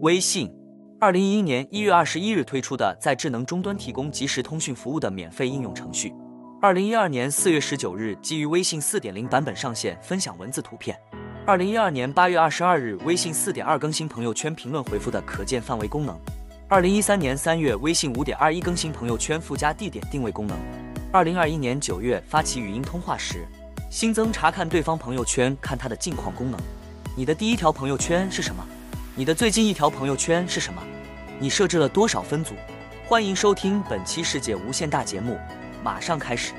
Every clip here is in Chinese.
微信，二零一一年一月二十一日推出的在智能终端提供即时通讯服务的免费应用程序。二零一二年四月十九日，基于微信四点零版本上线分享文字图片。二零一二年八月二十二日，微信四点二更新朋友圈评论回复的可见范围功能。二零一三年三月，微信五点二一更新朋友圈附加地点定位功能。二零二一年九月发起语音通话时，新增查看对方朋友圈看他的近况功能。你的第一条朋友圈是什么？你的最近一条朋友圈是什么？你设置了多少分组？欢迎收听本期世界无限大节目，马上开始。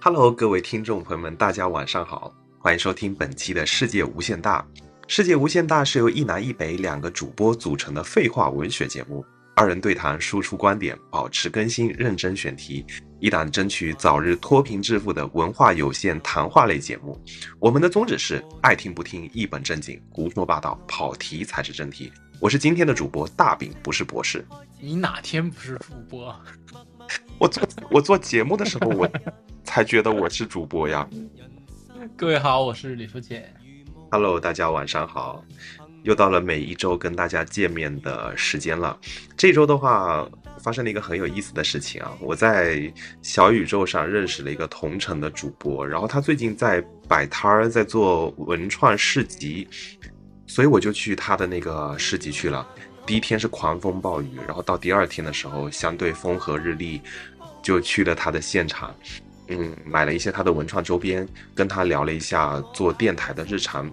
Hello，各位听众朋友们，大家晚上好，欢迎收听本期的世界无限大。世界无限大是由一南一北两个主播组成的废话文学节目，二人对谈，输出观点，保持更新，认真选题，一档争取早日脱贫致富的文化有限谈话类节目。我们的宗旨是爱听不听，一本正经，胡说八道，跑题才是真题。我是今天的主播大饼，不是博士。你哪天不是主播？我做我做节目的时候，我才觉得我是主播呀。各位好，我是李福姐。Hello，大家晚上好，又到了每一周跟大家见面的时间了。这周的话，发生了一个很有意思的事情啊！我在小宇宙上认识了一个同城的主播，然后他最近在摆摊儿，在做文创市集，所以我就去他的那个市集去了。第一天是狂风暴雨，然后到第二天的时候，相对风和日丽，就去了他的现场。嗯，买了一些他的文创周边，跟他聊了一下做电台的日常。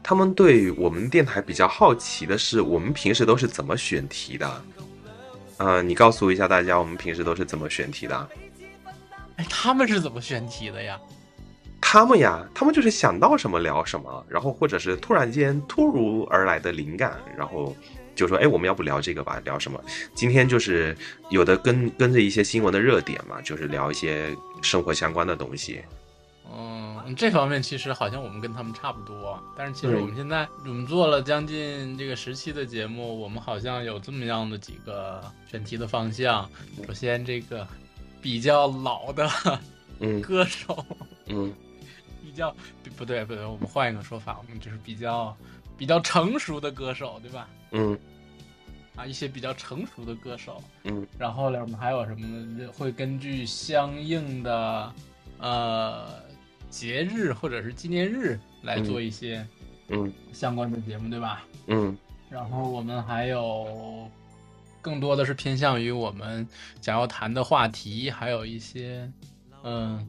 他们对我们电台比较好奇的是，我们平时都是怎么选题的？呃，你告诉一下大家，我们平时都是怎么选题的？哎，他们是怎么选题的呀？他们呀，他们就是想到什么聊什么，然后或者是突然间突如而来的灵感，然后就说，哎，我们要不聊这个吧？聊什么？今天就是有的跟跟着一些新闻的热点嘛，就是聊一些生活相关的东西。嗯，这方面其实好像我们跟他们差不多，但是其实我们现在我们做了将近这个十期的节目，我们好像有这么样的几个选题的方向。首先，这个比较老的嗯歌手，嗯 比较不不对不对，我们换一个说法，我们就是比较比较成熟的歌手，对吧？嗯啊，一些比较成熟的歌手，嗯然后呢，我们还有什么呢？会根据相应的呃节日或者是纪念日来做一些嗯相关的节目，对吧？嗯然后我们还有更多的是偏向于我们想要谈的话题，还有一些嗯，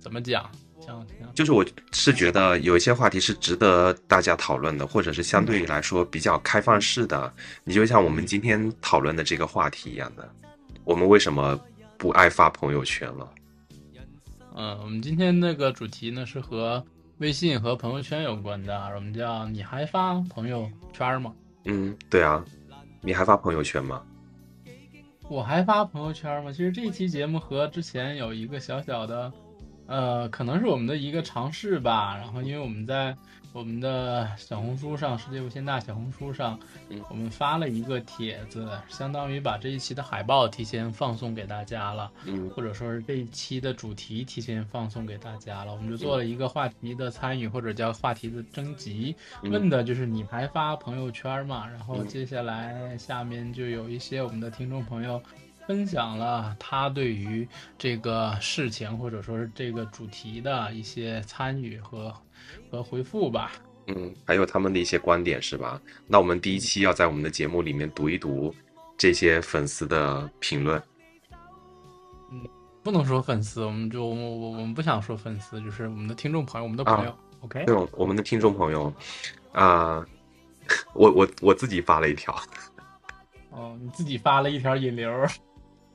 怎么讲？像像就是我是觉得有一些话题是值得大家讨论的，或者是相对来说比较开放式的。你就像我们今天讨论的这个话题一样的，我们为什么不爱发朋友圈了？嗯，我们今天那个主题呢是和微信和朋友圈有关的，我们叫你还发朋友圈吗？嗯，对啊，你还发朋友圈吗？我还发朋友圈吗？其实这期节目和之前有一个小小的，呃，可能是我们的一个尝试吧。然后，因为我们在我们的小红书上，世界无限大小红书上，嗯我们发了一个帖子，相当于把这一期的海报提前放送给大家了，嗯或者说是这一期的主题提前放送给大家了。我们就做了一个话题的参与，或者叫话题的征集，嗯问的就是你还发朋友圈吗？然后嗯接下来下面就有一些我们的听众朋友分享了他对于这个事情或者说是这个主题的一些参与和和回复吧。嗯，还有他们的一些观点是吧？那我们第一期要在我们的节目里面读一读这些粉丝的评论。嗯不能说粉丝，我们就我我我们不想说粉丝，就是我们的听众朋友，我们的朋友。OK，对，我们的听众朋友，啊、我我我自己发了一条，哦，你自己发了一条引流。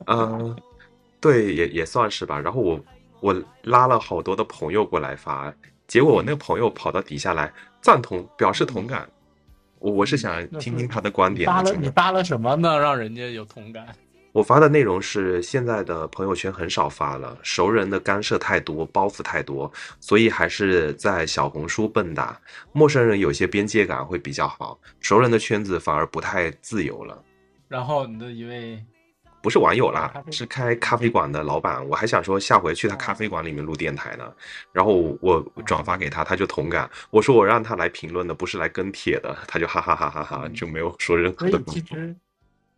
嗯，对，也也算是吧。然后我我拉了好多的朋友过来发，结果我那个朋友跑到底下来赞同，表示同感。我我是想听听他的观点的。发了你发了什么呢？让人家有同感？我发的内容是现在的朋友圈很少发了，熟人的干涉太多，包袱太多，所以还是在小红书蹦跶。陌生人有些边界感会比较好，熟人的圈子反而不太自由了。然后你的一位不是网友啦是开咖啡馆的老板。我还想说下回去他咖啡馆里面录电台呢，然后我转发给他，他就同感。我说我让他来评论的，不是来跟帖的，他就哈哈哈哈哈，就没有说任何的东西。其实，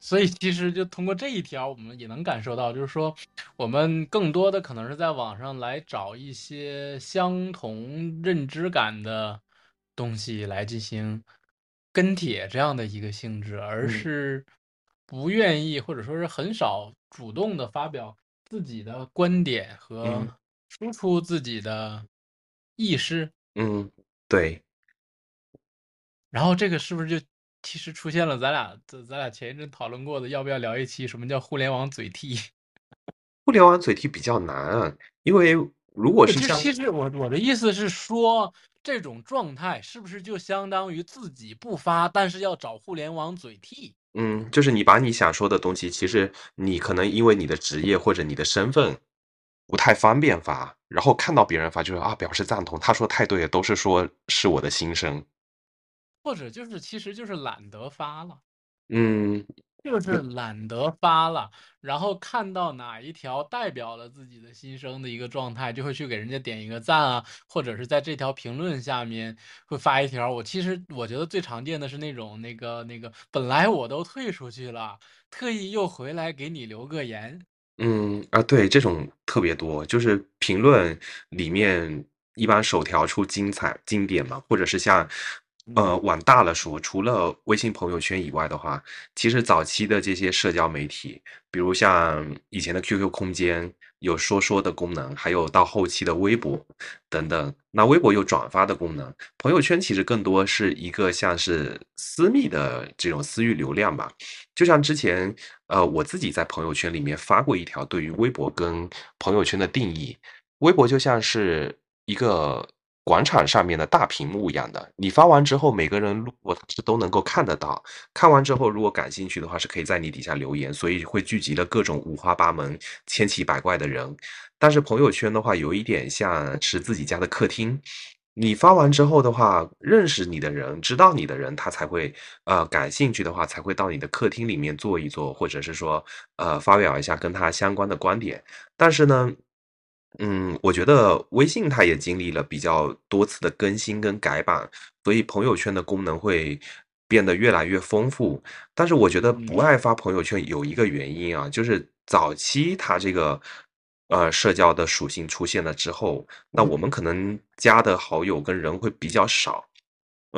所以其实就通过这一条，我们也能感受到，就是说，我们更多的可能是在网上来找一些相同认知感的东西来进行跟帖这样的一个性质，而嗯是不愿意或者说是很少主动的发表自己的观点和嗯输出自己的意识。嗯，对，然后这个是不是就其实出现了咱俩咱咱俩前一阵讨论过的，要不要聊一期什么叫互联网嘴替？互联网嘴替比较难啊，因为如果是其实我我的意思是说，这种状态是不是就相当于自己不发，但是要找互联网嘴替？嗯，就是你把你想说的东西，其实你可能因为你的职业或者你的身份不太方便发，然后看到别人发就是啊表示赞同，他说太对了，都是说是我的心声。或者就是其实就是懒得发了，嗯就是懒得发了，然后看到哪一条代表了自己的心声的一个状态，就会去给人家点一个赞啊，或者是在这条评论下面会发一条。我其实我觉得最常见的是那种那个那个，本来我都退出去了，特意又回来给你留个言。嗯啊，对，这种特别多，就是评论里面一般首条出精彩经典嘛，或者是像呃往大了说，除了微信朋友圈以外的话，其实早期的这些社交媒体，比如像以前的 QQ 空间有说说的功能，还有到后期的微博等等，那微博有转发的功能，朋友圈其实更多是一个像是私密的这种私域流量吧。就像之前，呃，我自己在朋友圈里面发过一条对于微博跟朋友圈的定义，微博就像是一个广场上面的大屏幕一样的，你发完之后，每个人路过他是都能够看得到，看完之后如果感兴趣的话，是可以在你底下留言，所以会聚集了各种五花八门、千奇百怪的人。但是朋友圈的话，有一点像是自己家的客厅。你发完之后的话，认识你的人、知道你的人，他才会呃感兴趣的话，才会到你的客厅里面坐一坐，或者是说呃发表一下跟他相关的观点。但是呢，嗯，我觉得微信它也经历了比较多次的更新跟改版，所以朋友圈的功能会变得越来越丰富。但是我觉得不爱发朋友圈有一个原因啊，就是早期它这个呃社交的属性出现了之后，那我们可能加的好友跟人会比较少。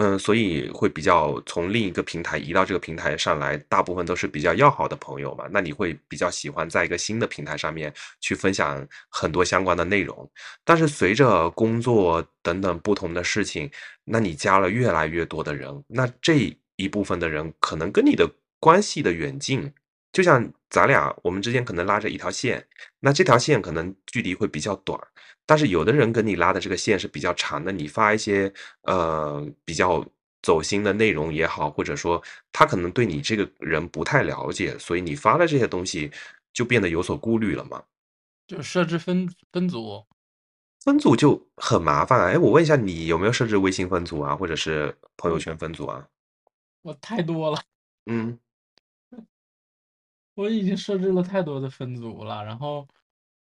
嗯，所以会比较从另一个平台移到这个平台上来，大部分都是比较要好的朋友嘛。那你会比较喜欢在一个新的平台上面去分享很多相关的内容。但是随着工作等等不同的事情，那你加了越来越多的人，那这一部分的人可能跟你的关系的远近，就像咱俩我们之间可能拉着一条线，那这条线可能距离会比较短。但是有的人跟你拉的这个线是比较长的，你发一些呃比较走心的内容也好，或者说他可能对你这个人不太了解，所以你发的这些东西就变得有所顾虑了嘛。就设置分分组，分组就很麻烦啊。哎，我问一下，你有没有设置微信分组啊，或者是朋友圈分组啊？我太多了，嗯，我已经设置了太多的分组了，然后，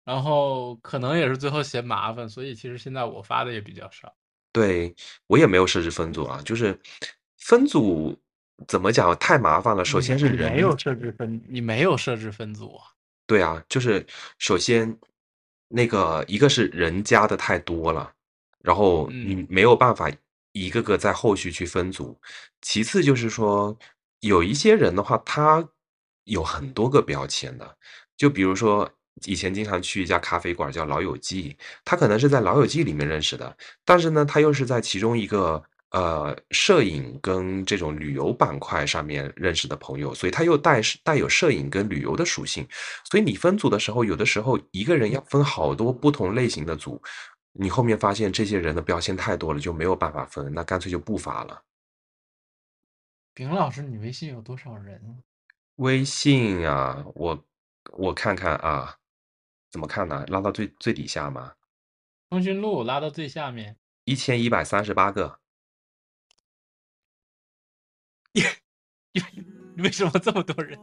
然后可能也是最后嫌麻烦，所以其实现在我发的也比较少。对，我也没有设置分组啊，就是分组怎么讲太麻烦了。首先是人你没有设置分，你没有设置分组啊？对啊，就是首先那个一个是人加的太多了，然后你嗯没有办法一个个在后续去分组。其次就是说，有一些人的话，他有很多个标签的，就比如说以前经常去一家咖啡馆叫老友记，他可能是在老友记里面认识的，但是呢，他又是在其中一个。呃，摄影跟这种旅游板块上面认识的朋友，所以他又带带有摄影跟旅游的属性，所以你分组的时候，有的时候一个人要分好多不同类型的组，你后面发现这些人的标签太多了，就没有办法分，那干脆就不发了。丙老师，你微信有多少人啊？微信啊，我我看看啊，怎么看呢？拉到最最底下吗？通讯录拉到最下面，一千一百三十八个。为什么这么多人？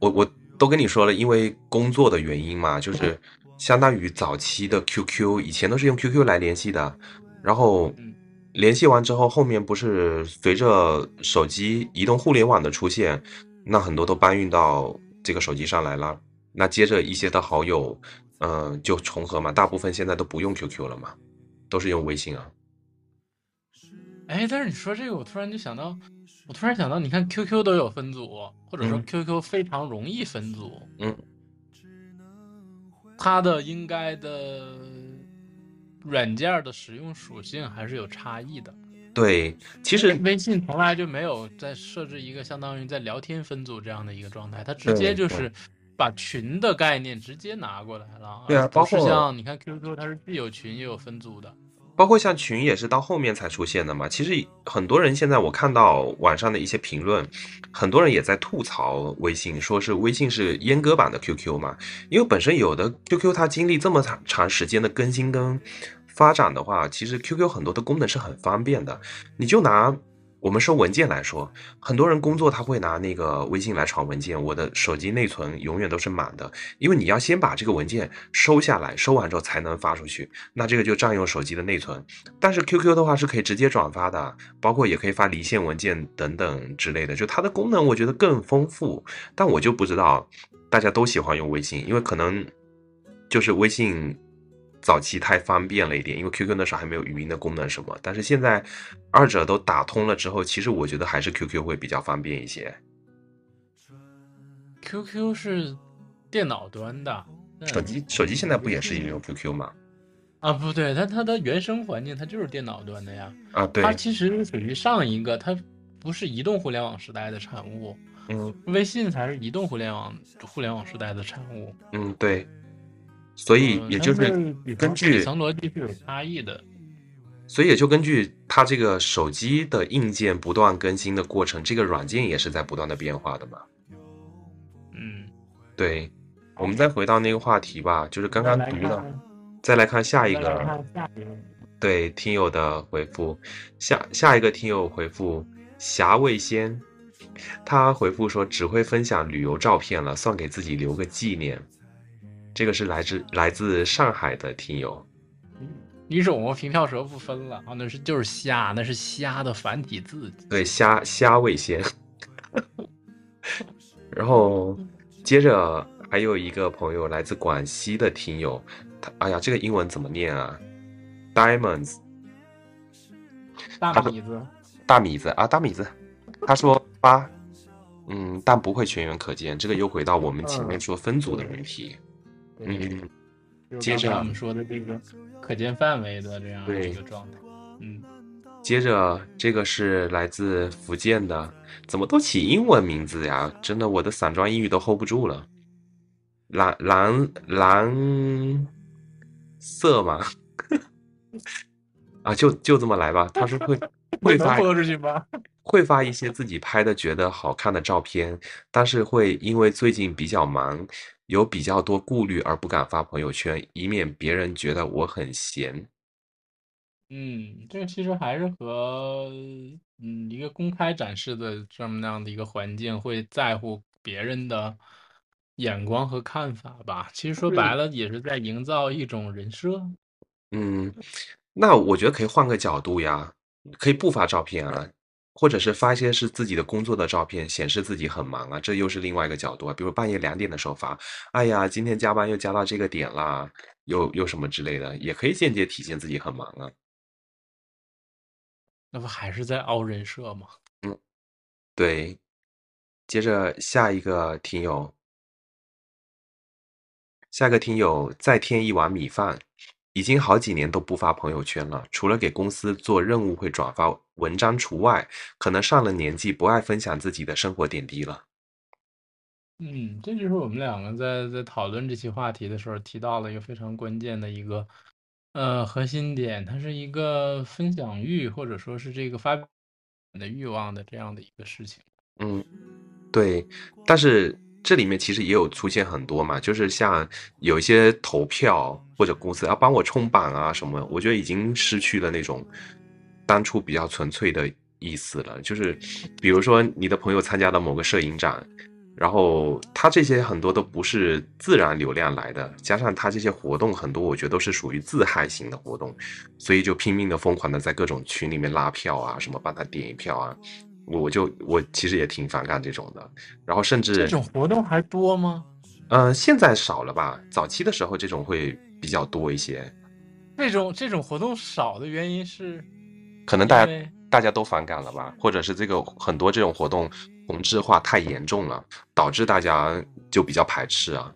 我我都跟你说了，因为工作的原因嘛，就是相当于早期的 QQ，以前都是用 QQ 来联系的，然后嗯联系完之后，后面不是随着手机移动互联网的出现，那很多都搬运到这个手机上来了。那接着一些的好友，嗯、就重合嘛，大部分现在都不用 QQ 了嘛，都是用微信啊。哎，但是你说这个，我突然就想到，我突然想到，你看 QQ 都有分组，或者说嗯 QQ 非常容易分组，嗯，它的应该的软件的使用属性还是有差异的。对，其实微信从来就没有在设置一个相当于在聊天分组这样的一个状态，它直接对对就是把群的概念直接拿过来了。对啊而不是包括像你看 QQ，它是既有群也有分组的。包括像群也是到后面才出现的嘛。其实很多人现在我看到网上的一些评论，很多人也在吐槽微信，说是微信是阉割版的 QQ 嘛。因为本身有的 QQ 它经历这么长长时间的更新跟发展的话，其实 QQ 很多的功能是很方便的。你就拿我们收文件来说，很多人工作他会拿那个微信来传文件，我的手机内存永远都是满的，因为你要先把这个文件收下来，收完之后才能发出去，那这个就占用手机的内存。但是 QQ 的话是可以直接转发的，包括也可以发离线文件等等之类的，就它的功能我觉得更丰富。但我就不知道大家都喜欢用微信，因为可能就是微信早期太方便了一点，因为 QQ 那时候还没有语音的功能什么，但是现在二者都打通了之后，其实我觉得还是 QQ 会比较方便一些。QQ 是电脑端的，嗯手机手机现在不也是用 QQ 吗？啊，不对，它它的原生环境它就是电脑端的呀。啊，对它，其实属于上一个，它不是移动互联网时代的产物，嗯微信才是移动互联网互联网时代的产物。嗯对，所以也就是根据底层逻辑是有差异的。所以也就根据它这个手机的硬件不断更新的过程，这个软件也是在不断的变化的嘛。嗯，对，我们再回到那个话题吧，就是刚刚读的，再来看下一个，下一个，对听友的回复，下下一个听友回复霞未仙，他回复说只会分享旅游照片了，算给自己留个纪念。这个是来自来自上海的听友，你手我平跳舌不分了啊，那是就是虾，那是虾的繁体字。对虾虾味鲜。然后接着还有一个朋友来自广西的听友，他哎呀，这个英文怎么念啊？Diamonds 大米子，大米子啊，大米子，他说八，嗯，但不会全员可见。这个又回到我们前面说分组的问题，嗯，就是接着我们说的这个可见范围的这样对一个状态。嗯，接着这个是来自福建的，怎么都起英文名字呀？真的，我的散装英语都 hold 不住了。蓝蓝蓝色吗？啊，就就这么来吧。他说会 会发播出去吗？会发一些自己拍的觉得好看的照片，但是会因为最近比较忙，有比较多顾虑而不敢发朋友圈，以免别人觉得我很闲。嗯，这个其实还是和嗯一个公开展示的这么样的一个环境，会在乎别人的眼光和看法吧。其实说白了，也是在营造一种人设。嗯，那我觉得可以换个角度呀，可以不发照片啊，或者是发一些是自己的工作的照片，显示自己很忙啊，这又是另外一个角度啊。比如半夜两点的时候发，哎呀，今天加班又加到这个点啦，又又什么之类的，也可以间接体现自己很忙啊。那不还是在凹人设吗？嗯对，接着下一个听友，下一个听友再添一碗米饭，已经好几年都不发朋友圈了，除了给公司做任务会转发文章除外，可能上了年纪不爱分享自己的生活点滴了。嗯，这就是我们两个在在讨论这期话题的时候提到了一个非常关键的一个呃核心点，它是一个分享欲或者说是这个发表的欲望的这样的一个事情。嗯，对，但是这里面其实也有出现很多嘛，就是像有一些投票或者公司要帮我冲榜啊什么，我觉得已经失去了那种当初比较纯粹的意思了。就是比如说你的朋友参加了某个摄影展，然后他这些很多都不是自然流量来的，加上他这些活动很多，我觉得都是属于自嗨型的活动，所以就拼命的疯狂的在各种群里面拉票啊，什么帮他点一票啊，我就我其实也挺反感这种的。然后甚至这种活动还多吗？嗯，现在少了吧？早期的时候这种会比较多一些。这种这种活动少的原因是，可能大家大家都反感了吧，或者是这个很多这种活动同质化太严重了，导致大家就比较排斥啊。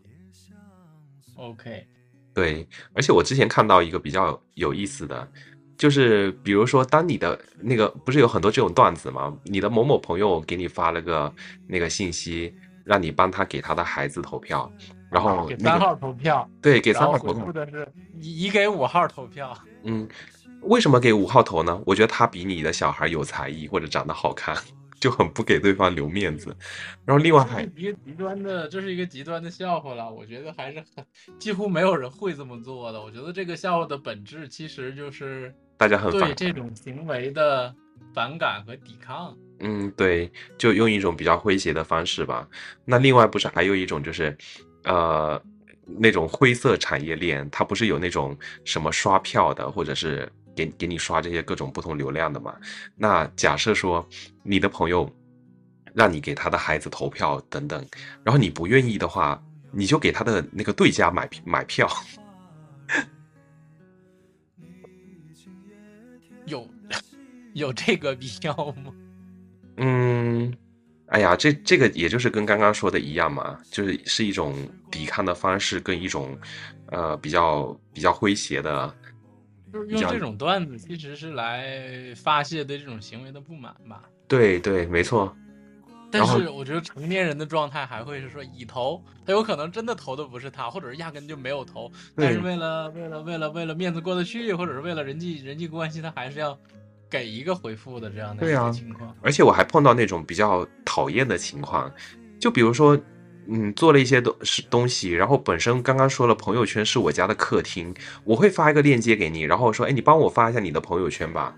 OK，对，而且我之前看到一个比较有意思的，就是比如说，当你的那个不是有很多这种段子吗？你的某某朋友给你发了个那个信息，让你帮他给他的孩子投票。然后给三号投票，对，给三号投票。的是你给五号投票。嗯，为什么给五号投呢？我觉得他比你的小孩有才艺或者长得好看，就很不给对方留面子。然后另外还一个极端的，这是一个极端的笑话了。我觉得还是很几乎没有人会这么做的。我觉得这个笑话的本质其实就是大家很对这种行为的反感和抵抗。嗯，对，就用一种比较诙谐的方式吧。那另外不是还有一种就是。呃，那种灰色产业链，它不是有那种什么刷票的，或者是给给你刷这些各种不同流量的嘛？那假设说你的朋友让你给他的孩子投票等等，然后你不愿意的话，你就给他的那个对家买买票。有这个必要吗？嗯。哎呀，这这个也就是跟刚刚说的一样嘛，就是是一种抵抗的方式，跟一种，呃，比较比较诙谐的，就是用这种段子其实是来发泄对这种行为的不满吧。对对，没错。但是我觉得成年人的状态还会是说以投，他有可能真的投的不是他，或者是压根就没有投，但是为了为了为了为了面子过得去，或者是为了人际人际关系，他还是要。给一个回复的这样的一个情况，而且我还碰到那种比较讨厌的情况，就比如说，嗯，做了一些东是东西，然后本身刚刚说了朋友圈是我家的客厅，我会发一个链接给你，然后说，哎，你帮我发一下你的朋友圈吧，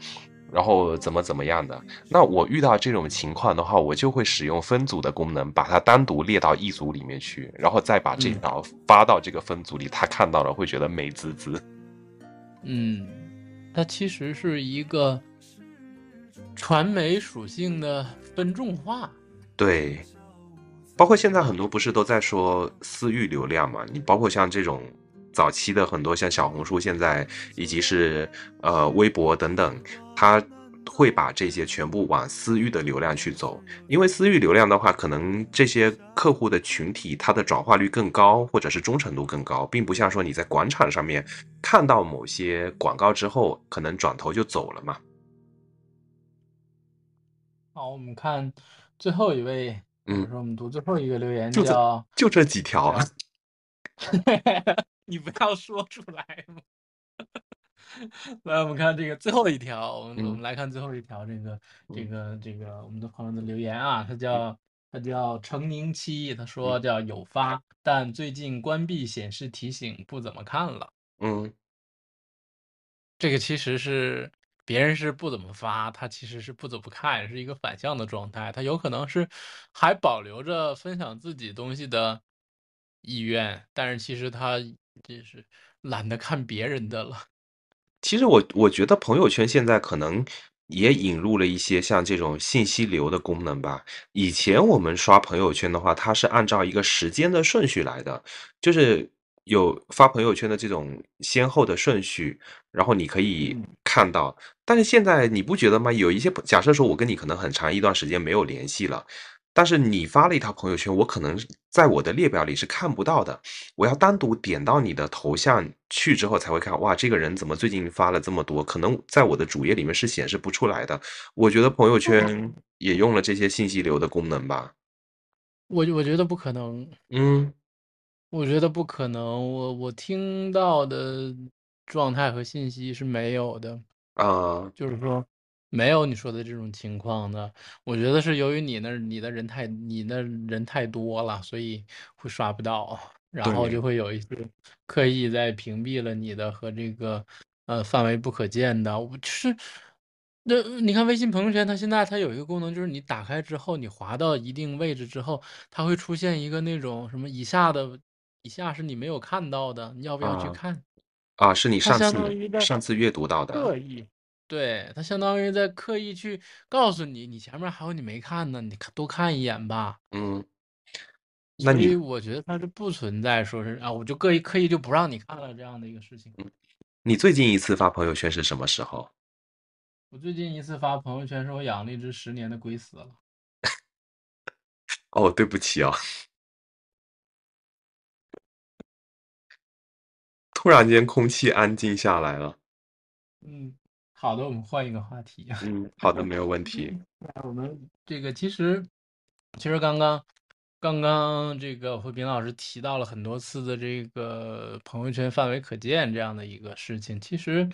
然后怎么怎么样的。那我遇到这种情况的话，我就会使用分组的功能，把它单独列到一组里面去，然后再把这条发到这个分组里，他看到了会觉得美滋滋。嗯，它其实是一个。传媒属性的分众化，对，包括现在很多不是都在说私域流量嘛？你包括像这种早期的很多像小红书，现在以及是呃微博等等，它会把这些全部往私域的流量去走，因为私域流量的话，可能这些客户的群体它的转化率更高，或者是忠诚度更高，并不像说你在广场上面看到某些广告之后，可能转头就走了嘛。好，我们看最后一位，嗯，说我们读最后一个留言，叫就这几条，你不要说出来嘛。来，我们看这个最后一条，我们我们来看最后一条，这个这个这个我们的朋友的留言啊，他叫他叫程宁七，他说叫有发，但最近关闭显示提醒，不怎么看了。嗯，这个其实是。别人是不怎么发，他其实是不怎么看，是一个反向的状态。他有可能是还保留着分享自己东西的意愿，但是其实他就是懒得看别人的了。其实我我觉得朋友圈现在可能也引入了一些像这种信息流的功能吧。以前我们刷朋友圈的话，它是按照一个时间的顺序来的，就是有发朋友圈的这种先后的顺序，然后你可以看到。但是现在你不觉得吗？有一些假设说，我跟你可能很长一段时间没有联系了，但是你发了一条朋友圈，我可能在我的列表里是看不到的。我要单独点到你的头像去之后才会看，哇，这个人怎么最近发了这么多？可能在我的主页里面是显示不出来的。我觉得朋友圈也用了这些信息流的功能吧。我我觉得不可能。嗯，我觉得不可能。我我听到的状态和信息是没有的。啊，就是说，没有你说的这种情况的。我觉得是由于你那你的人太你那人太多了，所以会刷不到，然后就会有一些刻意在屏蔽了你的和这个呃范围不可见的。我就是那你看微信朋友圈，它现在它有一个功能，就是你打开之后，你滑到一定位置之后，它会出现一个那种什么以下的，以下是你没有看到的，你要不要去啊看？啊，是你上次上次阅读到的。刻意，对，他相当于在刻意去告诉你，你前面还有你没看呢，你看多看一眼吧。嗯，那所以你我觉得它是不存在说是啊，我就刻意刻意就不让你看了这样的一个事情。你最近一次发朋友圈是什么时候？我最近一次发朋友圈是我养了一只十年的龟死了。哦，对不起哦，突然间空气安静下来了。嗯，好的，我们换一个话题。嗯，好的，没有问题。那我们这个其实，其实刚刚刚刚这个慧斌老师提到了很多次的这个朋友圈范围可见这样的一个事情。其实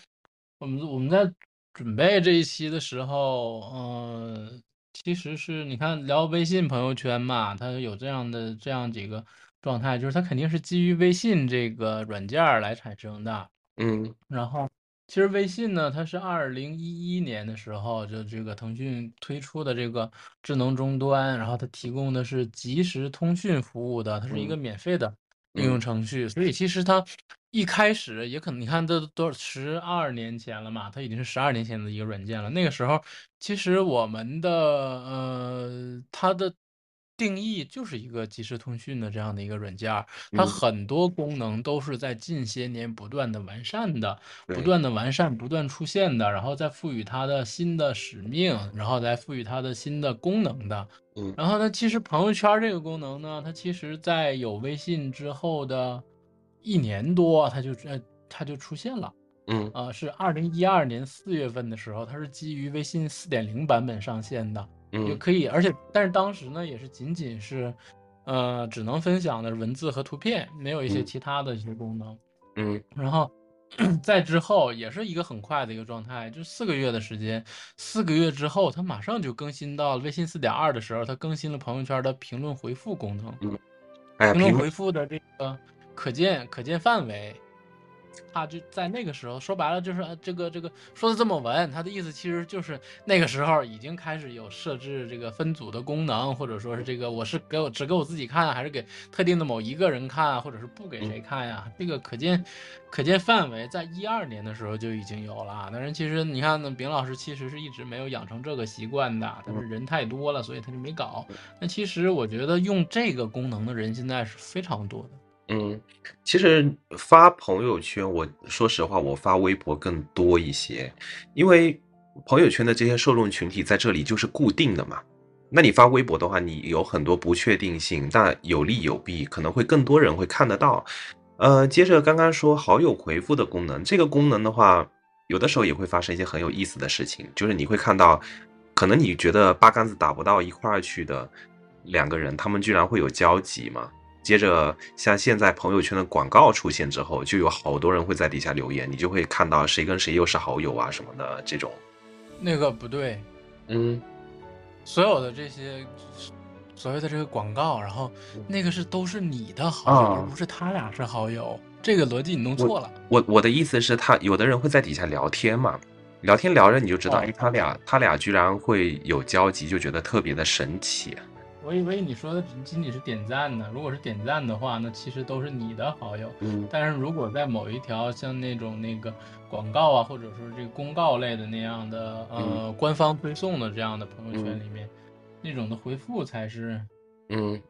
我们我们在准备这一期的时候，嗯、其实是你看聊微信朋友圈嘛，它有这样的这样几个状态，就是它肯定是基于微信这个软件儿来产生的。嗯然后，其实微信呢，它是二零一一年的时候，就这个腾讯推出的这个智能终端，然后它提供的是即时通讯服务的，它是一个嗯免费的应用嗯程序，所以其实它一开始也可能，你看这都十二年前了嘛，它已经是十二年前的一个软件了。那个时候，其实我们的呃，它的定义就是一个即时通讯的这样的一个软件儿，它嗯，很多功能都是在近些年不断的完善的，不对，断的完善，不断出现的，然后再赋予它的新的使命，然后再赋予它的新的功能的。嗯。然后呢，其实朋友圈这个功能呢，它其实在有微信之后的一年多，它就呃它就出现了。嗯。呃，是二零一二年四月份的时候，它是基于微信四点零版本上线的，也嗯可以，而且但是当时呢，也是仅仅是，呃，只能分享的文字和图片，没有一些嗯其他的一些功能。嗯然后在之后也是一个很快的一个状态，就四个月的时间，四个月之后，它马上就更新到了微信四点二的时候，它更新了朋友圈的评论回复功能，嗯，评论回复的这个可见可见范围。它就在那个时候，说白了就是呃这个这个说的这么文，他的意思其实就是那个时候已经开始有设置这个分组的功能，或者说是这个我是给我只给我自己看，还是给特定的某一个人看，或者是不给谁看呀？这个可见可见范围在一二年的时候就已经有了。但是其实你看呢，丙老师其实是一直没有养成这个习惯的，但是人太多了，所以他就没搞。那其实我觉得用这个功能的人现在是非常多的。嗯，其实发朋友圈，我说实话，我发微博更多一些，因为朋友圈的这些受众群体在这里就是固定的嘛。那你发微博的话，你有很多不确定性，但有利有弊，可能会更多人会看得到。呃，接着刚刚说好友回复的功能，这个功能的话，有的时候也会发生一些很有意思的事情，就是你会看到，可能你觉得八竿子打不到一块儿去的两个人，他们居然会有交集嘛？接着，像现在朋友圈的广告出现之后，就有好多人会在底下留言，你就会看到谁跟谁又是好友啊什么的这种。那个不对，嗯，所有的这些所谓的这个广告，然后嗯那个是都是你的好友，啊而不是他俩是好友。这个逻辑你弄错了。我我的意思是他有的人会在底下聊天嘛，聊天聊着你就知道，哦哎，他俩他俩居然会有交集，就觉得特别的神奇。我以为你说的仅仅是点赞呢。如果是点赞的话，那其实都是你的好友。嗯但是如果在某一条像那种那个广告啊，或者说这个公告类的那样的呃、官方推送的这样的朋友圈里面，那种的回复才是嗯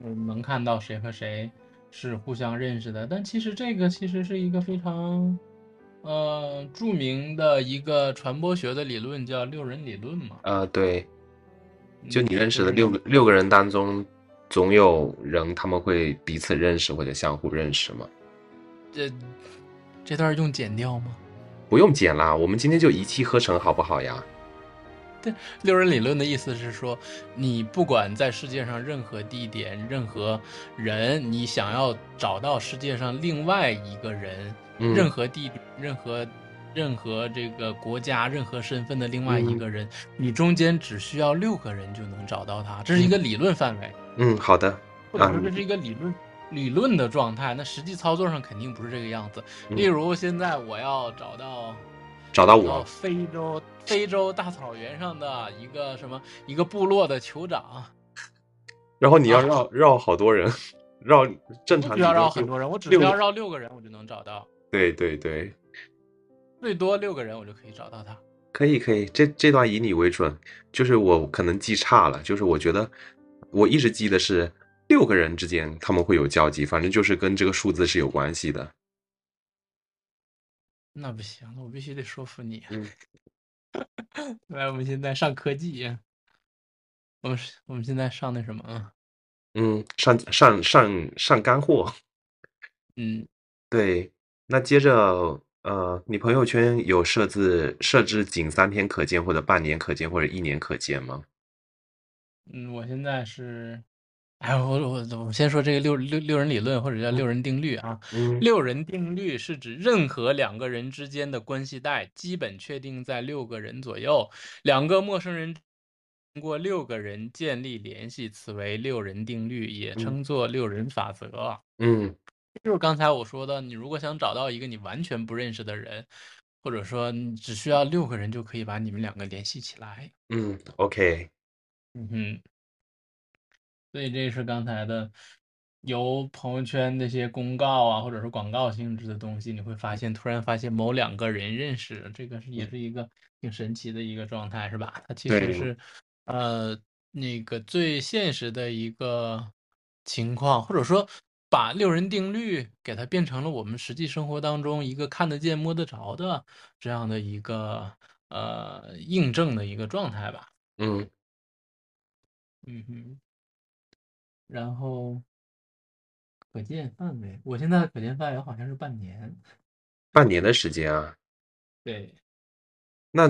嗯能看到谁和谁是互相认识的。但其实这个其实是一个非常呃著名的一个传播学的理论，叫六人理论嘛。呃对，就嗯你认识的六个六个人当中，总有人他们会彼此认识或者相互认识吗。这这段用剪掉吗？不用剪啦，我们今天就一气呵成好不好呀？对六人理论的意思是说，你不管在世界上任何地点、任何人，你想要找到世界上另外一个人，嗯任何地、任何任何这个国家、任何身份的另外一个人，你中间只需要六个人就能找到他，这是一个理论范围，嗯，好的，或者说这是一个理论。理论的状态，那实际操作上肯定不是这个样子。嗯。例如，现在我要找到，找到到我，非洲非洲大草原上的一个什么一个部落的酋长，然后你要啊。绕绕好多人，绕正常需要绕很多人，我只需要绕六个人，我就能找到，对对对，最多六个人我就可以找到他。可以可以，这这段以你为准，就是我可能记差了，就是我觉得我一直记得是六个人之间他们会有交集，反正就是跟这个数字是有关系的。那不行，那我必须得说服你。嗯 来，我们现在上科技，我们我们现在上那什么啊？嗯，上上上上干货，嗯，对，那接着呃，你朋友圈有设置设置仅三天可见或者半年可见或者一年可见吗？嗯，我现在是，哎，我我我们先说这个六六六人理论或者叫六人定律啊。嗯六人定律是指任何两个人之间的关系带基本确定在六个人左右，两个陌生人通过六个人建立联系，此为六人定律，也称作六人法则。嗯就是刚才我说的，你如果想找到一个你完全不认识的人，或者说你只需要六个人就可以把你们两个联系起来。嗯，OK，嗯哼，所以这是刚才的由朋友圈那些公告啊，或者是广告性质的东西，你会发现突然发现某两个人认识，这个是也是一个挺神奇的一个状态，是吧？它其实是呃那个最现实的一个情况，或者说把六人定律给它变成了我们实际生活当中一个看得见、摸得着的这样的一个呃印证的一个状态吧。嗯嗯哼，然后可见范围，我现在的可见范围好像是半年。半年的时间啊，对，那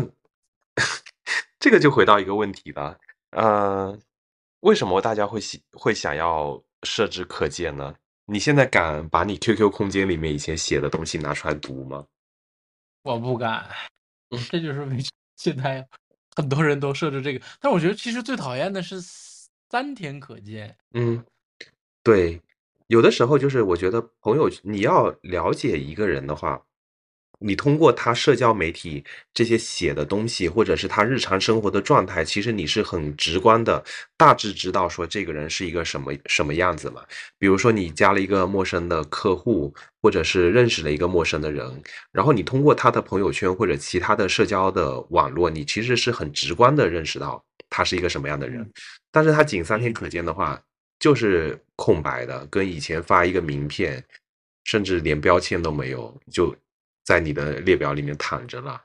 这个就回到一个问题了，呃，为什么大家会喜会想要设置可见呢？你现在敢把你 QQ 空间里面以前写的东西拿出来读吗？我不敢嗯，这就是为什么现在很多人都设置这个。但是我觉得其实最讨厌的是三天可见。嗯，对，有的时候就是我觉得朋友，你要了解一个人的话，你通过他社交媒体这些写的东西，或者是他日常生活的状态，其实你是很直观的，大致知道说这个人是一个什么什么样子嘛。比如说你加了一个陌生的客户，或者是认识了一个陌生的人，然后你通过他的朋友圈或者其他的社交的网络，你其实是很直观的认识到他是一个什么样的人。但是他仅三天可见的话，就是空白的，跟以前发一个名片，甚至连标签都没有，就在你的列表里面躺着了。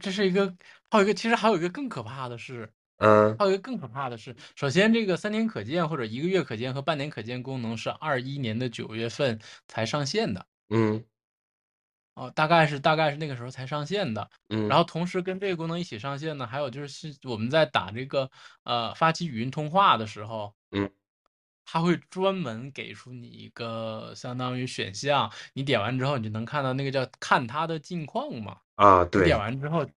这是一个，还有一个，其实还有一个更可怕的是，嗯还有一个更可怕的是，首先这个三天可见或者一个月可见和半年可见功能是二一年的九月份才上线的。嗯哦，大概是大概是那个时候才上线的。嗯，然后同时跟这个功能一起上线呢，还有就是是我们在打这个呃发起语音通话的时候，嗯，它会专门给出你一个相当于选项，你点完之后，你就能看到那个叫看它的近况嘛。啊，对点完之后，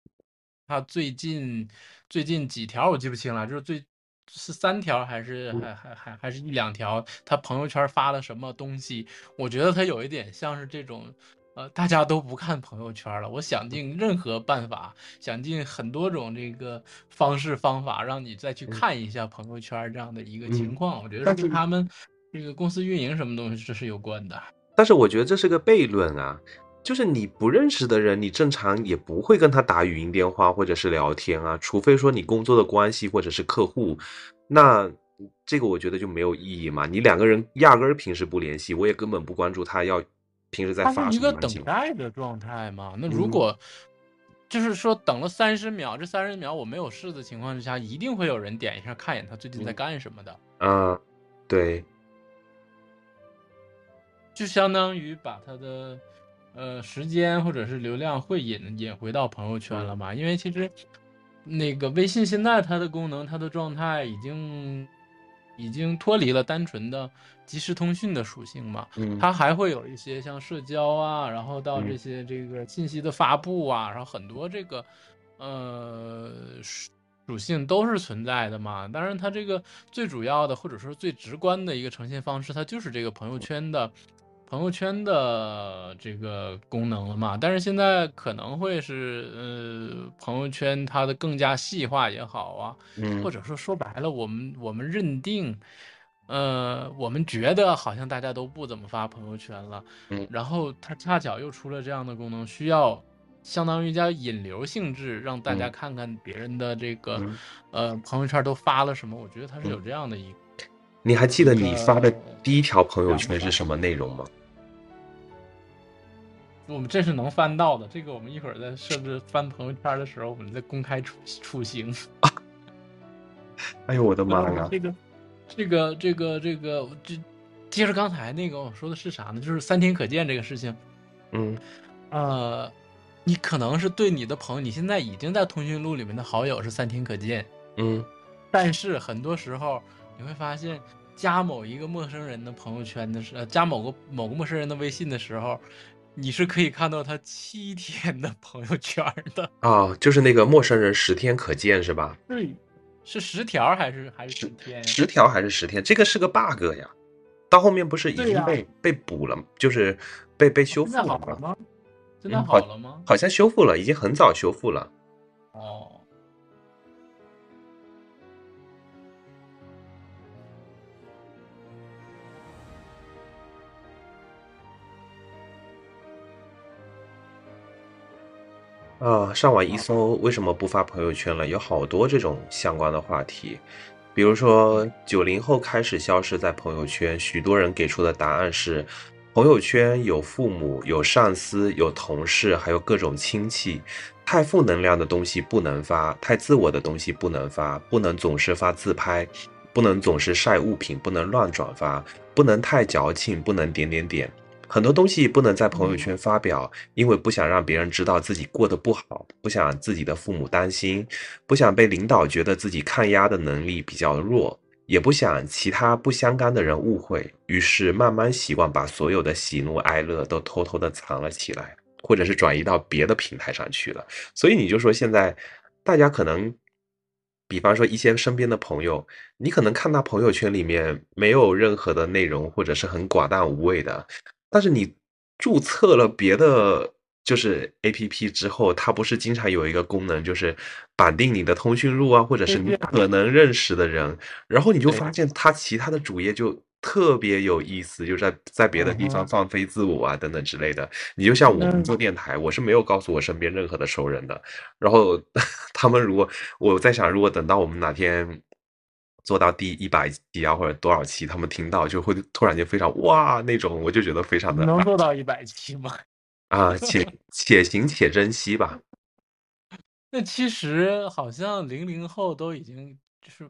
它最近最近几条我记不清了，就是最是三条还是嗯还还还还是一两条，他朋友圈发了什么东西？我觉得他有一点像是这种。呃，大家都不看朋友圈了。我想尽任何办法，想尽很多种这个方式方法，让你再去嗯看一下朋友圈这样的一个情嗯况。我觉得跟他们这个公司运营什么东西这是有关的。但是我觉得这是个悖论啊，就是你不认识的人，你正常也不会跟他打语音电话或者是聊天啊，除非说你工作的关系或者是客户，那这个我觉得就没有意义嘛。你两个人压根儿平时不联系，我也根本不关注他要平时在它发是一个等。待的状态嘛？那如嗯果就是说等了三十秒，这三十秒我没有事的情况之下，一定会有人点一下看一眼他最近在嗯干什么的，嗯，对，就相当于把他的呃时间或者是流量会引引回到朋友圈了嘛？因为其实那个微信现在它的功能、它的状态已经已经脱离了单纯的即时通讯的属性嘛。嗯，它还会有一些像社交啊，然后到嗯这些这个信息的发布啊，然后很多这个呃属属性都是存在的嘛。当然，它这个最主要的或者说最直观的一个呈现方式，它就是这个朋友圈的朋朋友圈的这个功能了嘛，但是现在可能会是呃朋友圈它的更加细化也好啊，嗯或者说说白了，我们我们认定，呃，我们觉得好像大家都不怎么发朋友圈了，嗯然后它恰巧又出了这样的功能，需要相当于叫引流性质，让大家嗯看看别人的这个、嗯呃朋友圈都发了什么，我觉得它是有嗯这样的一个。你还记得你发的呃第一条朋友圈是什么内容吗？我们这是能翻到的，这个我们一会儿在设置翻朋友圈的时候，我们再公开处处刑。哎呦我的妈呀！这个，这个，这个，这个，这接着刚才那个我说的是啥呢？就是三天可见这个事情，嗯呃，你可能是对你的朋友，你现在已经在通讯录里面的好友是三天可见，嗯但是很多时候你会发现，加某一个陌生人的朋友圈的时，呃，加某个某个陌生人的微信的时候，你是可以看到他七天的朋友圈的。啊，就是那个陌生人十天可见是吧？对，是十条还是还是十天呀？十条还是十天？这个是个 bug 呀。到后面不是已经被、被补了，就是被被修复了吗？在好了吗？嗯好了吗？好像修复了，已经很早修复了。哦，啊，上网一搜，为什么不发朋友圈了？有好多这种相关的话题，比如说九零后开始消失在朋友圈，许多人给出的答案是：朋友圈有父母、有上司、有同事，还有各种亲戚。太负能量的东西不能发，太自我的东西不能发，不能总是发自拍，不能总是晒物品，不能乱转发，不能太矫情，不能点点点。很多东西不能在朋友圈发表，因为不想让别人知道自己过得不好，不想自己的父母担心，不想被领导觉得自己抗压的能力比较弱，也不想其他不相干的人误会，于是慢慢习惯把所有的喜怒哀乐都偷偷的藏了起来，或者是转移到别的平台上去了。所以你就说现在大家可能。比方说一些身边的朋友，你可能看他朋友圈里面没有任何的内容，或者是很寡淡无味的，但是你注册了别的就是 A P P 之后，它不是经常有一个功能，就是绑定你的通讯录啊，或者是你可能认识的人，然后你就发现它其他的主页就特别有意思，就在在别的地方放飞自我啊等等之类的。你就像我们嗯。做电台，我是没有告诉我身边任何的熟人的，然后 他们如果我在想，如果等到我们哪天。做到第一百期啊，或者多少期，他们听到就会突然间非常哇那种，我就觉得非常的能做到一百期吗？啊，且且行且珍惜吧。那其实好像零零后都已经就是，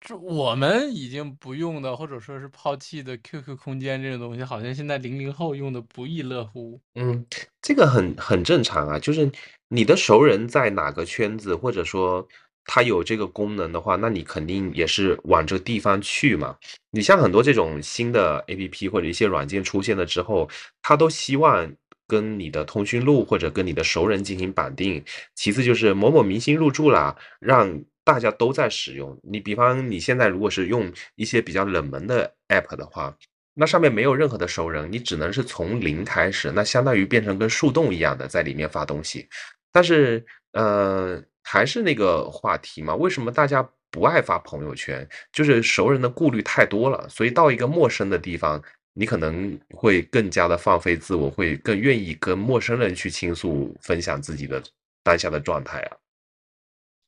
就我们已经不用的，或者说是抛弃的 QQ 空间这种东西，好像现在零零后用的不亦乐乎。嗯，这个很很正常啊，就是你的熟人在哪个圈子，或者说它有这个功能的话，那你肯定也是往这个地方去嘛。你像很多这种新的 APP 或者一些软件出现了之后，它都希望跟你的通讯录或者跟你的熟人进行绑定。其次就是某某明星入驻了，让大家都在使用。你比方你现在如果是用一些比较冷门的 App 的话，那上面没有任何的熟人，你只能是从零开始，那相当于变成跟树洞一样的在里面发东西。但是，呃，还是那个话题嘛，为什么大家不爱发朋友圈？就是熟人的顾虑太多了，所以到一个陌生的地方，你可能会更加的放飞自我，会更愿意跟陌生人去倾诉、分享自己的当下的状态啊。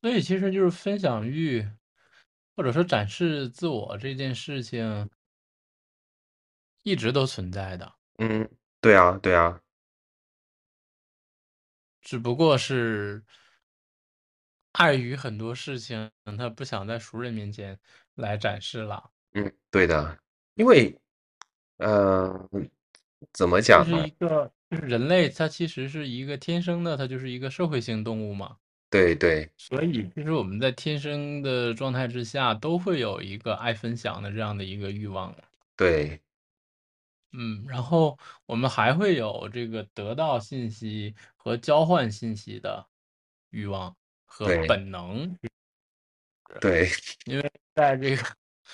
所以其实就是分享欲，或者说展示自我这件事情，一直都存在的，嗯，对啊，对啊，只不过是碍于很多事情，他不想在熟人面前来展示了。嗯，对的，因为，呃，怎么讲呢？一个，就是人类，它其实是一个天生的，它就是一个社会性动物嘛。对对，所以，其实我们在天生的状态之下，都会有一个爱分享的这样的一个欲望。对，嗯，然后我们还会有这个得到信息和交换信息的欲望和本能，对，因为在这个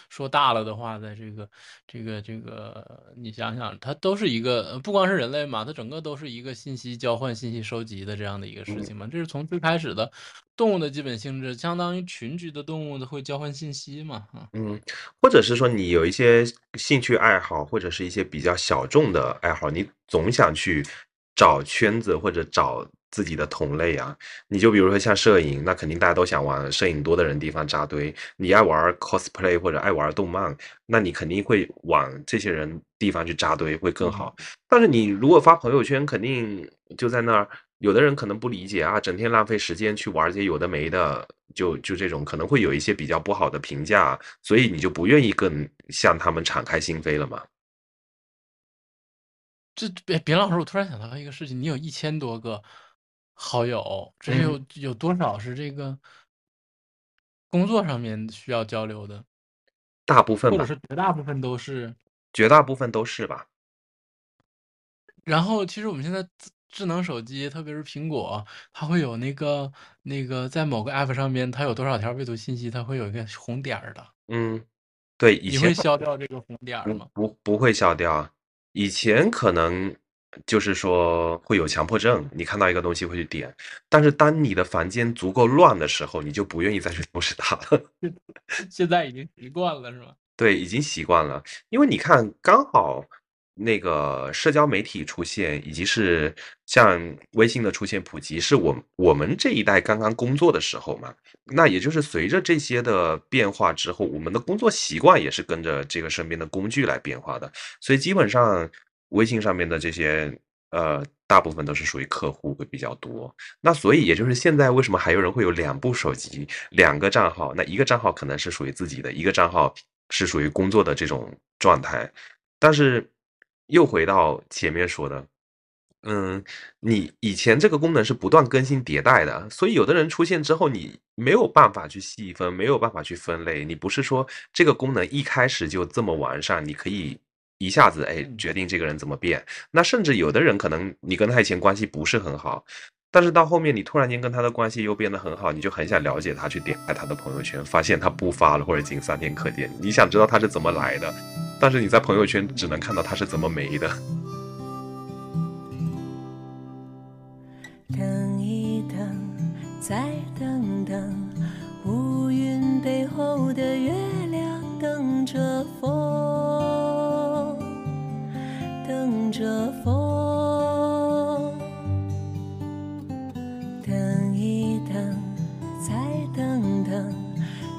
说大了的话，在这个这个这个，你想想，它都是一个不光是人类嘛，它整个都是一个信息交换、信息收集的这样的一个事情嘛。这是从最开始的动物的基本性质，相当于群居的动物会交换信息嘛。嗯，或者是说你有一些兴趣爱好，或者是一些比较小众的爱好，你总想去找圈子或者找。自己的同类啊，你就比如说像摄影，那肯定大家都想往摄影多的人地方扎堆。你爱玩 cosplay 或者爱玩动漫，那你肯定会往这些人地方去扎堆会更好。但是你如果发朋友圈，肯定就在那儿，有的人可能不理解啊，整天浪费时间去玩这些有的没的，就就这种可能会有一些比较不好的评价，所以你就不愿意更向他们敞开心扉了嘛。这别别老师，我突然想到一个事情，你有一千多个。好友，这有有多少是这个工作上面需要交流的？大部分，或者是绝大部分都是，绝大部分都是吧。然后，其实我们现在智能手机，特别是苹果，它会有那个那个在某个 app 上面，它有多少条未读信息，它会有一个红点儿的。嗯，对，你会消掉这个红点吗？不，不会消掉。以前可能。就是说会有强迫症，你看到一个东西会去点，但是当你的房间足够乱的时候，你就不愿意再去收拾它了。现在已经习惯了，是吗？对，已经习惯了。因为你看，刚好那个社交媒体出现，以及是像微信的出现普及，是我我们这一代刚刚工作的时候嘛。那也就是随着这些的变化之后，我们的工作习惯也是跟着这个身边的工具来变化的，所以基本上。微信上面的这些，呃，大部分都是属于客户会比较多。那所以也就是现在为什么还有人会有两部手机、两个账号？那一个账号可能是属于自己的，一个账号是属于工作的这种状态。但是又回到前面说的，嗯，你以前这个功能是不断更新迭代的，所以有的人出现之后，你没有办法去细分，没有办法去分类。你不是说这个功能一开始就这么完善，你可以。一下子哎，决定这个人怎么变。那甚至有的人可能你跟他以前关系不是很好，但是到后面你突然间跟他的关系又变得很好，你就很想了解他，去点开他的朋友圈，发现他不发了或者仅三天可见。你想知道他是怎么来的，但是你在朋友圈只能看到他是怎么没的。等一等，再等等，乌云背后的月亮等着风。等着风，等一等，再等等，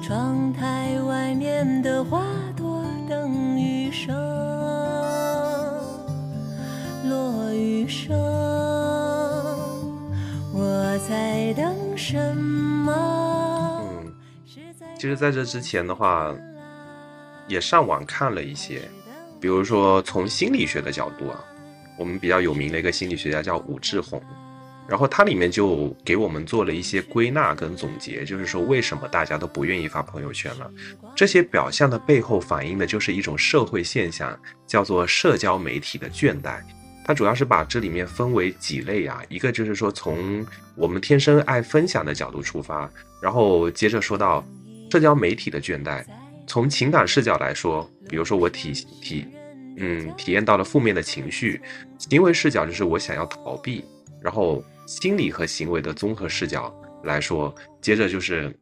窗台外面的花朵等雨声，落雨声，我在等什么？嗯，其实在这之前的话，也上网看了一些。比如说，从心理学的角度啊，我们比较有名的一个心理学家叫武志红，然后他里面就给我们做了一些归纳跟总结，就是说为什么大家都不愿意发朋友圈了？这些表象的背后反映的就是一种社会现象，叫做社交媒体的倦怠。它主要是把这里面分为几类啊，一个就是说从我们天生爱分享的角度出发，然后接着说到社交媒体的倦怠。从情感视角来说，比如说我体体，嗯，体验到了负面的情绪；行为视角就是我想要逃避；然后心理和行为的综合视角来说，接着就是，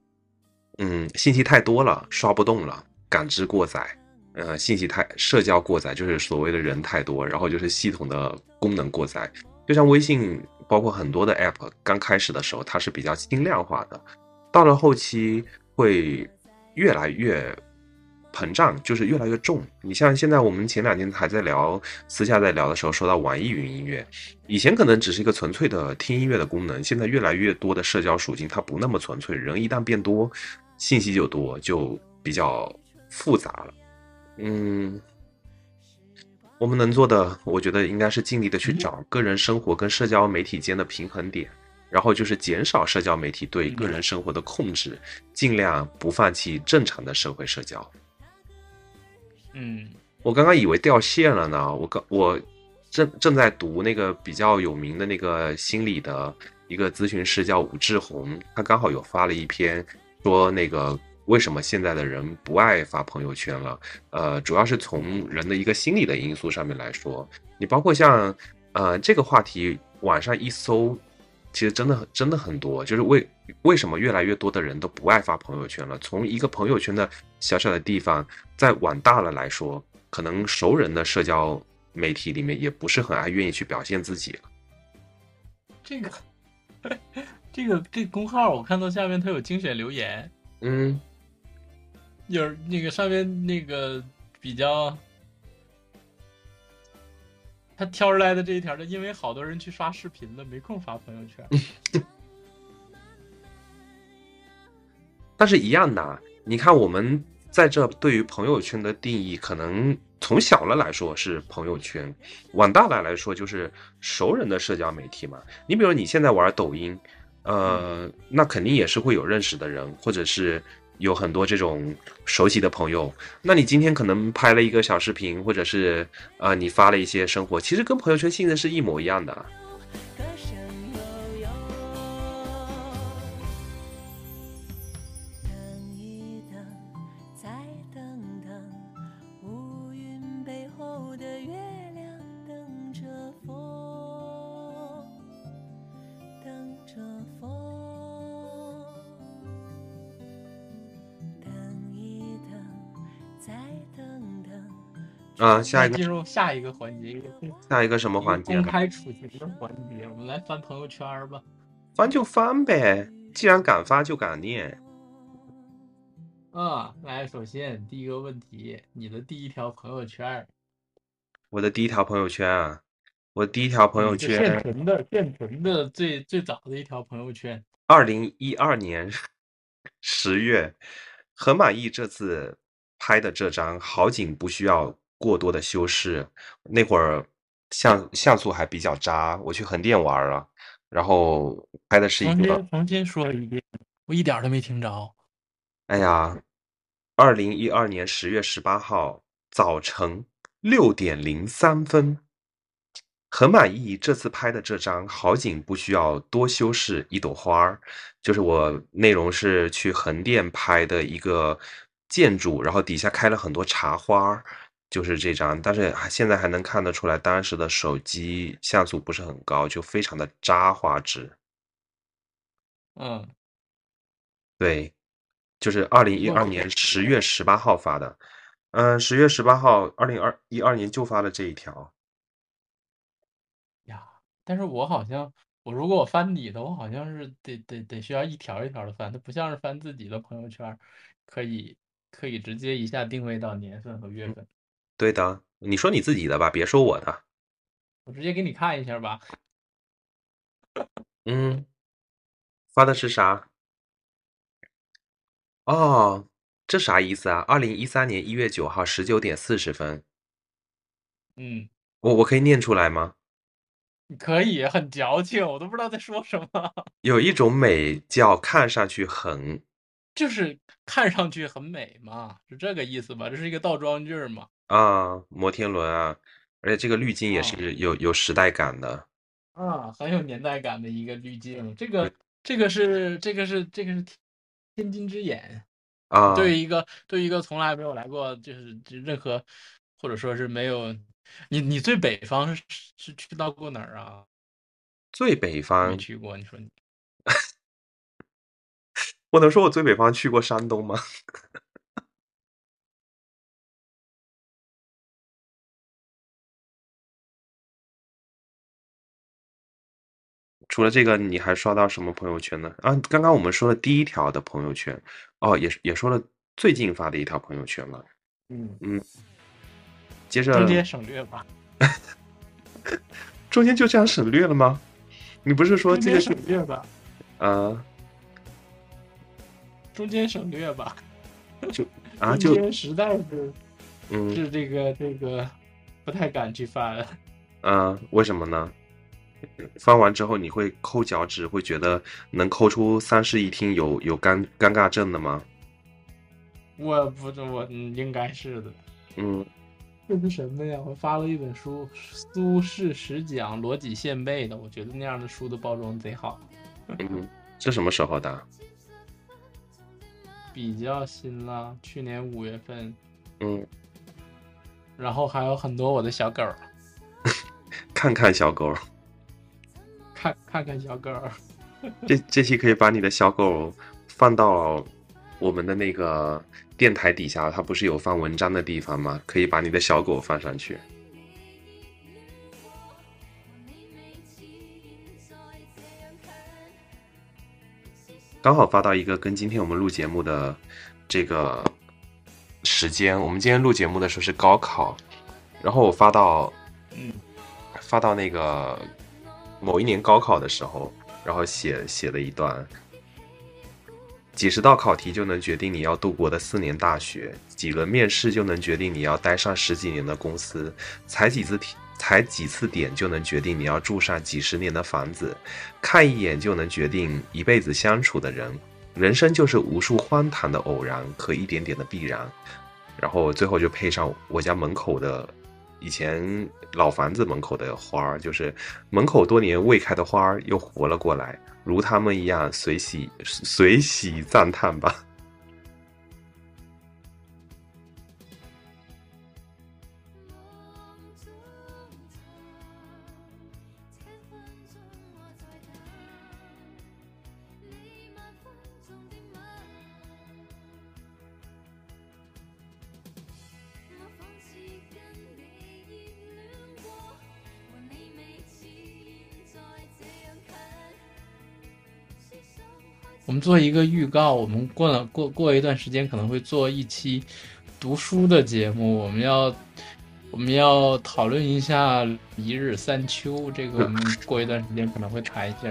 嗯，信息太多了，刷不动了，感知过载，呃，信息太社交过载，就是所谓的人太多，然后就是系统的功能过载。就像微信，包括很多的 app，刚开始的时候它是比较轻量化的，到了后期会越来越。膨胀就是越来越重。你像现在我们前两天还在聊，私下在聊的时候说到网易云音乐，以前可能只是一个纯粹的听音乐的功能，现在越来越多的社交属性，它不那么纯粹。人一旦变多，信息就多，就比较复杂了。嗯，我们能做的，我觉得应该是尽力的去找个人生活跟社交媒体间的平衡点，然后就是减少社交媒体对个人生活的控制，尽量不放弃正常的社会社交。嗯，我刚刚以为掉线了呢。我刚我正正在读那个比较有名的那个心理的一个咨询师叫武志红，他刚好有发了一篇说那个为什么现在的人不爱发朋友圈了？呃，主要是从人的一个心理的因素上面来说，你包括像呃这个话题，网上一搜，其实真的很真的很多，就是为为什么越来越多的人都不爱发朋友圈了？从一个朋友圈的小小的地方，再往大了来说，可能熟人的社交媒体里面也不是很爱愿意去表现自己了。这个，这个这公号我看到下面它有精选留言，嗯。有那个上面那个比较，他挑出来的这一条，就因为好多人去刷视频了，没空发朋友圈。但是，一样的，你看我们在这对于朋友圈的定义，可能从小了来说是朋友圈，往大了来说就是熟人的社交媒体嘛。你比如你现在玩抖音，呃，那肯定也是会有认识的人，或者是。有很多这种熟悉的朋友，那你今天可能拍了一个小视频，或者是啊，你发了一些生活，其实跟朋友圈性质是一模一样的。啊，下一个进入下一个环节，下一个什么环节？公开处刑的环节，我们来翻朋友圈吧。翻就翻呗，既然敢发就敢念。啊，来，首先第一个问题，你的第一条朋友圈。我的第一条朋友圈啊，我第一条朋友圈。现存的，现存的最最早的一条朋友圈。二零一二年十月，很满意这次拍的这张好景，不需要。过多的修饰，那会儿像像素还比较渣，我去横店玩了，然后拍的是一个。重新说一遍，我一点都没听着。哎呀，二零一二年十月十八号早晨六点零三分，很满意这次拍的这张好景，不需要多修饰一朵花儿，就是我内容是去横店拍的一个建筑，然后底下开了很多茶花。就是这张，但是还现在还能看得出来，当时的手机像素不是很高，就非常的渣画质。嗯，对，就是二零一二年十月十八号发的，嗯，十月十八号，二零二一二年就发了这一条。呀，但是我好像，我如果我翻你的，我好像是得得得需要一条一条的翻，它不像是翻自己的朋友圈，可以可以直接一下定位到年份和月份。对的，你说你自己的吧，别说我的。我直接给你看一下吧。嗯，发的是啥？哦，这啥意思啊？二零一三年一月九号十九点四十分。嗯，我我可以念出来吗？你可以，很矫情，我都不知道在说什么。有一种美叫看上去很，就是看上去很美嘛，是这个意思吧？这是一个倒装句嘛？啊，摩天轮啊，而且这个滤镜也是有有时代感的，啊，很有年代感的一个滤镜。这个这个是这个是这个是天津之眼啊。对于一个对于一个从来没有来过，就是任何或者说是没有你你最北方是是去到过哪儿啊？最北方没去过，你说你，我能说我最北方去过山东吗？除了这个，你还刷到什么朋友圈呢？啊，刚刚我们说了第一条的朋友圈，哦，也也说了最近发的一条朋友圈了。嗯嗯，接着中间省略吧。中间就这样省略了吗？你不是说这个省略吧？啊，中间省略吧。就 啊，就实在是，嗯，是这个这个不太敢去发。啊，为什么呢？翻完之后你会抠脚趾，会觉得能抠出三室一厅有有尴尴尬症的吗？我不，我应该是的。嗯，这是什么呀？我发了一本书，苏轼十讲逻辑现背的，我觉得那样的书的包装贼好。嗯，这什么时候的？比较新了，去年五月份，嗯，然后还有很多我的小狗儿，看看小狗，看看看小狗儿，这这期可以把你的小狗放到我们的那个电台底下，它不是有放文章的地方吗？可以把你的小狗放上去。刚好发到一个跟今天我们录节目的这个时间，我们今天录节目的时候是高考，然后我发到，嗯，发到那个某一年高考的时候，然后写写了一段，几十道考题就能决定你要度过的四年大学，几轮面试就能决定你要待上十几年的公司，才几次题。踩几次点就能决定你要住上几十年的房子，看一眼就能决定一辈子相处的人，人生就是无数荒唐的偶然和一点点的必然。然后最后就配上我家门口的以前老房子门口的花儿，就是门口多年未开的花儿又活了过来，如他们一样随喜随喜 赞叹吧。我们做一个预告，我们过了过过一段时间可能会做一期读书的节目，我们要我们要讨论一下《一日三秋》，这个我们过一段时间可能会谈一下。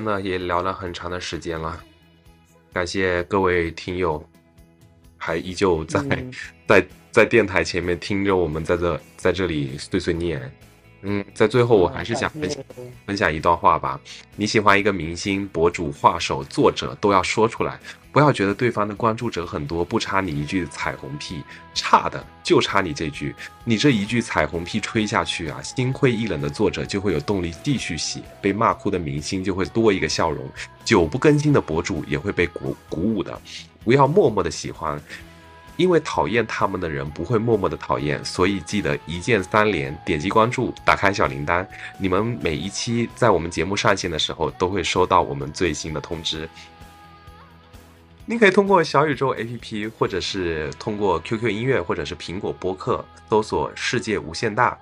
真的也聊了很长的时间了，感谢各位听友，还依旧在 在在电台前面听着我们在这在这里碎碎念。嗯，在最后我还是想分享分享一段话吧。你喜欢一个明星、博主、画手、作者，都要说出来，不要觉得对方的关注者很多，不差你一句彩虹屁，差的就差你这句。你这一句彩虹屁吹下去啊，心灰意冷的作者就会有动力继续写，被骂哭的明星就会多一个笑容，久不更新的博主也会被鼓鼓舞的。不要默默的喜欢。因为讨厌他们的人不会默默的讨厌，所以记得一键三连，点击关注，打开小铃铛，你们每一期在我们节目上线的时候都会收到我们最新的通知。您可以通过小宇宙 APP，或者是通过 QQ 音乐，或者是苹果播客搜索“世界无限大”，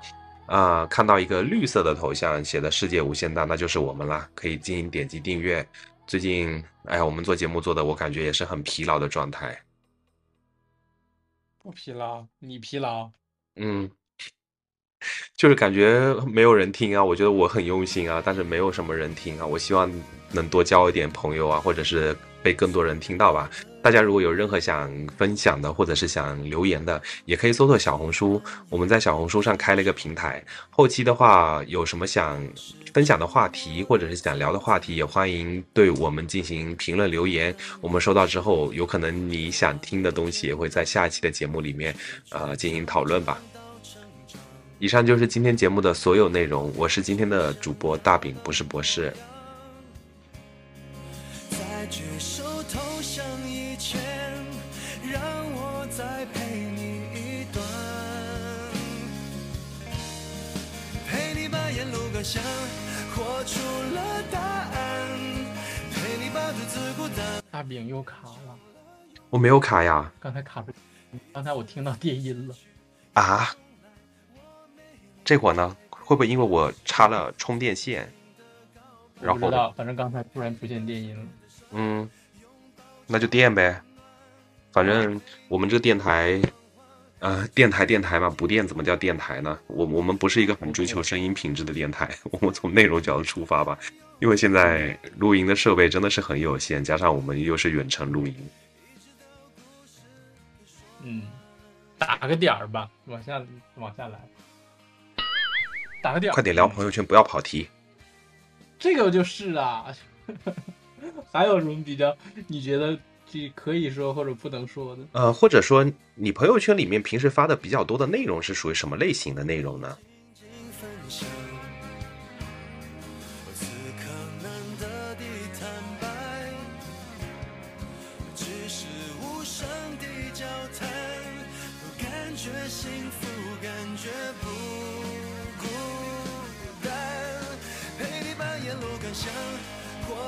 呃，看到一个绿色的头像写的“世界无限大”，那就是我们啦，可以进行点击订阅。最近，哎呀，我们做节目做的，我感觉也是很疲劳的状态。不疲劳，你疲劳。嗯，就是感觉没有人听啊。我觉得我很用心啊，但是没有什么人听啊。我希望能多交一点朋友啊，或者是被更多人听到吧。大家如果有任何想分享的，或者是想留言的，也可以搜索小红书。我们在小红书上开了一个平台。后期的话，有什么想分享的话题，或者是想聊的话题，也欢迎对我们进行评论留言。我们收到之后，有可能你想听的东西，也会在下一期的节目里面，呃，进行讨论吧。以上就是今天节目的所有内容。我是今天的主播大饼，不是博士。举手投降以前，让我再陪你一段，陪你把沿路感想大饼又卡了，我没有卡呀，刚才卡住，刚才我听到电音了。啊，这会儿呢，会不会因为我插了充电线？然后不知道，反正刚才突然出现电音了。嗯，那就电呗，反正我们这电台，呃，电台电台嘛，不电怎么叫电台呢？我我们不是一个很追求声音品质的电台，我们从内容角度出发吧。因为现在录音的设备真的是很有限，加上我们又是远程录音，嗯，打个点儿吧，往下往下来，打个点儿，快点聊朋友圈，不要跑题。这个就是啊。还有什么比较？你觉得这可以说或者不能说的？呃，或者说你朋友圈里面平时发的比较多的内容是属于什么类型的内容呢？